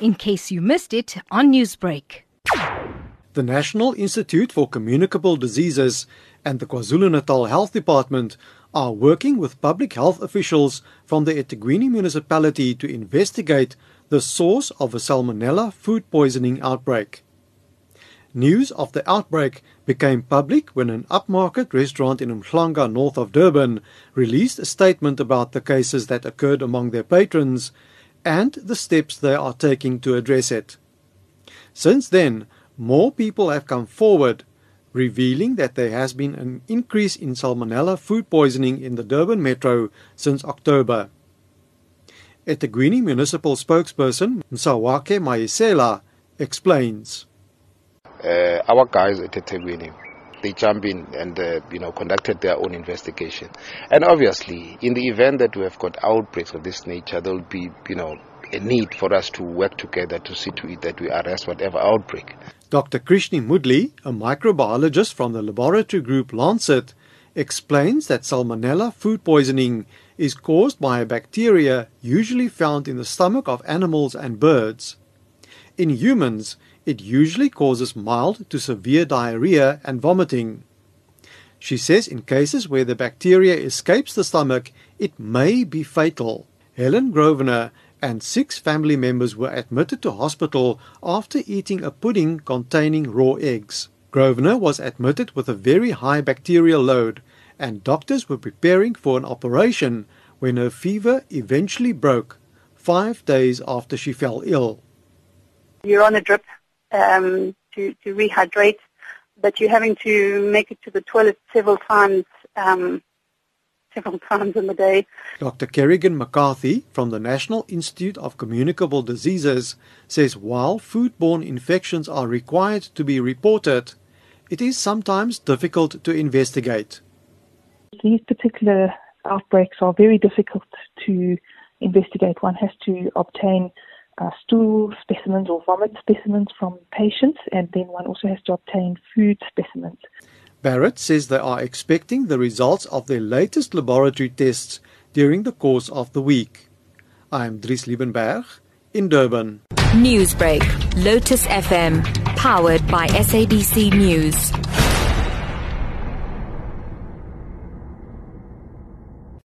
in case you missed it on Newsbreak. The National Institute for Communicable Diseases and the KwaZulu-Natal Health Department are working with public health officials from the eThekwini municipality to investigate the source of a salmonella food poisoning outbreak. News of the outbreak became public when an upmarket restaurant in Umhlanga, north of Durban, released a statement about the cases that occurred among their patrons and the steps they are taking to address it. Since then, more people have come forward, revealing that there has been an increase in salmonella food poisoning in the Durban metro since October. eThekwini municipal spokesperson Msawakhe Mayisela explains. Uh, our guys at eThekwini, they jumped in and uh, you know conducted their own investigation. And obviously, in the event that we have got outbreaks of this nature, there will be you know a need for us to work together to see to it that we arrest whatever outbreak. Dr. Krishni Moodley, a microbiologist from the laboratory group Lancet, explains that salmonella food poisoning is caused by a bacteria usually found in the stomach of animals and birds. In humans, it usually causes mild to severe diarrhea and vomiting. She says in cases where the bacteria escapes the stomach, it may be fatal. Helen Grosvenor and six family members were admitted to hospital after eating a pudding containing raw eggs. Grosvenor was admitted with a very high bacterial load, and doctors were preparing for an operation when her fever eventually broke five days after she fell ill. You're on a drip um, to, to rehydrate, but you're having to make it to the toilet several times, um, several times in the day. Dr. Kerrigan McCarthy from the National Institute of Communicable Diseases says while foodborne infections are required to be reported, it is sometimes difficult to investigate. These particular outbreaks are very difficult to investigate. One has to obtain uh, stool specimens or vomit specimens from patients, and then one also has to obtain food specimens. Barrett says they are expecting the results of their latest laboratory tests during the course of the week. I am Dries Liebenberg in Durban. Newsbreak, Lotus FM, powered by SABC News.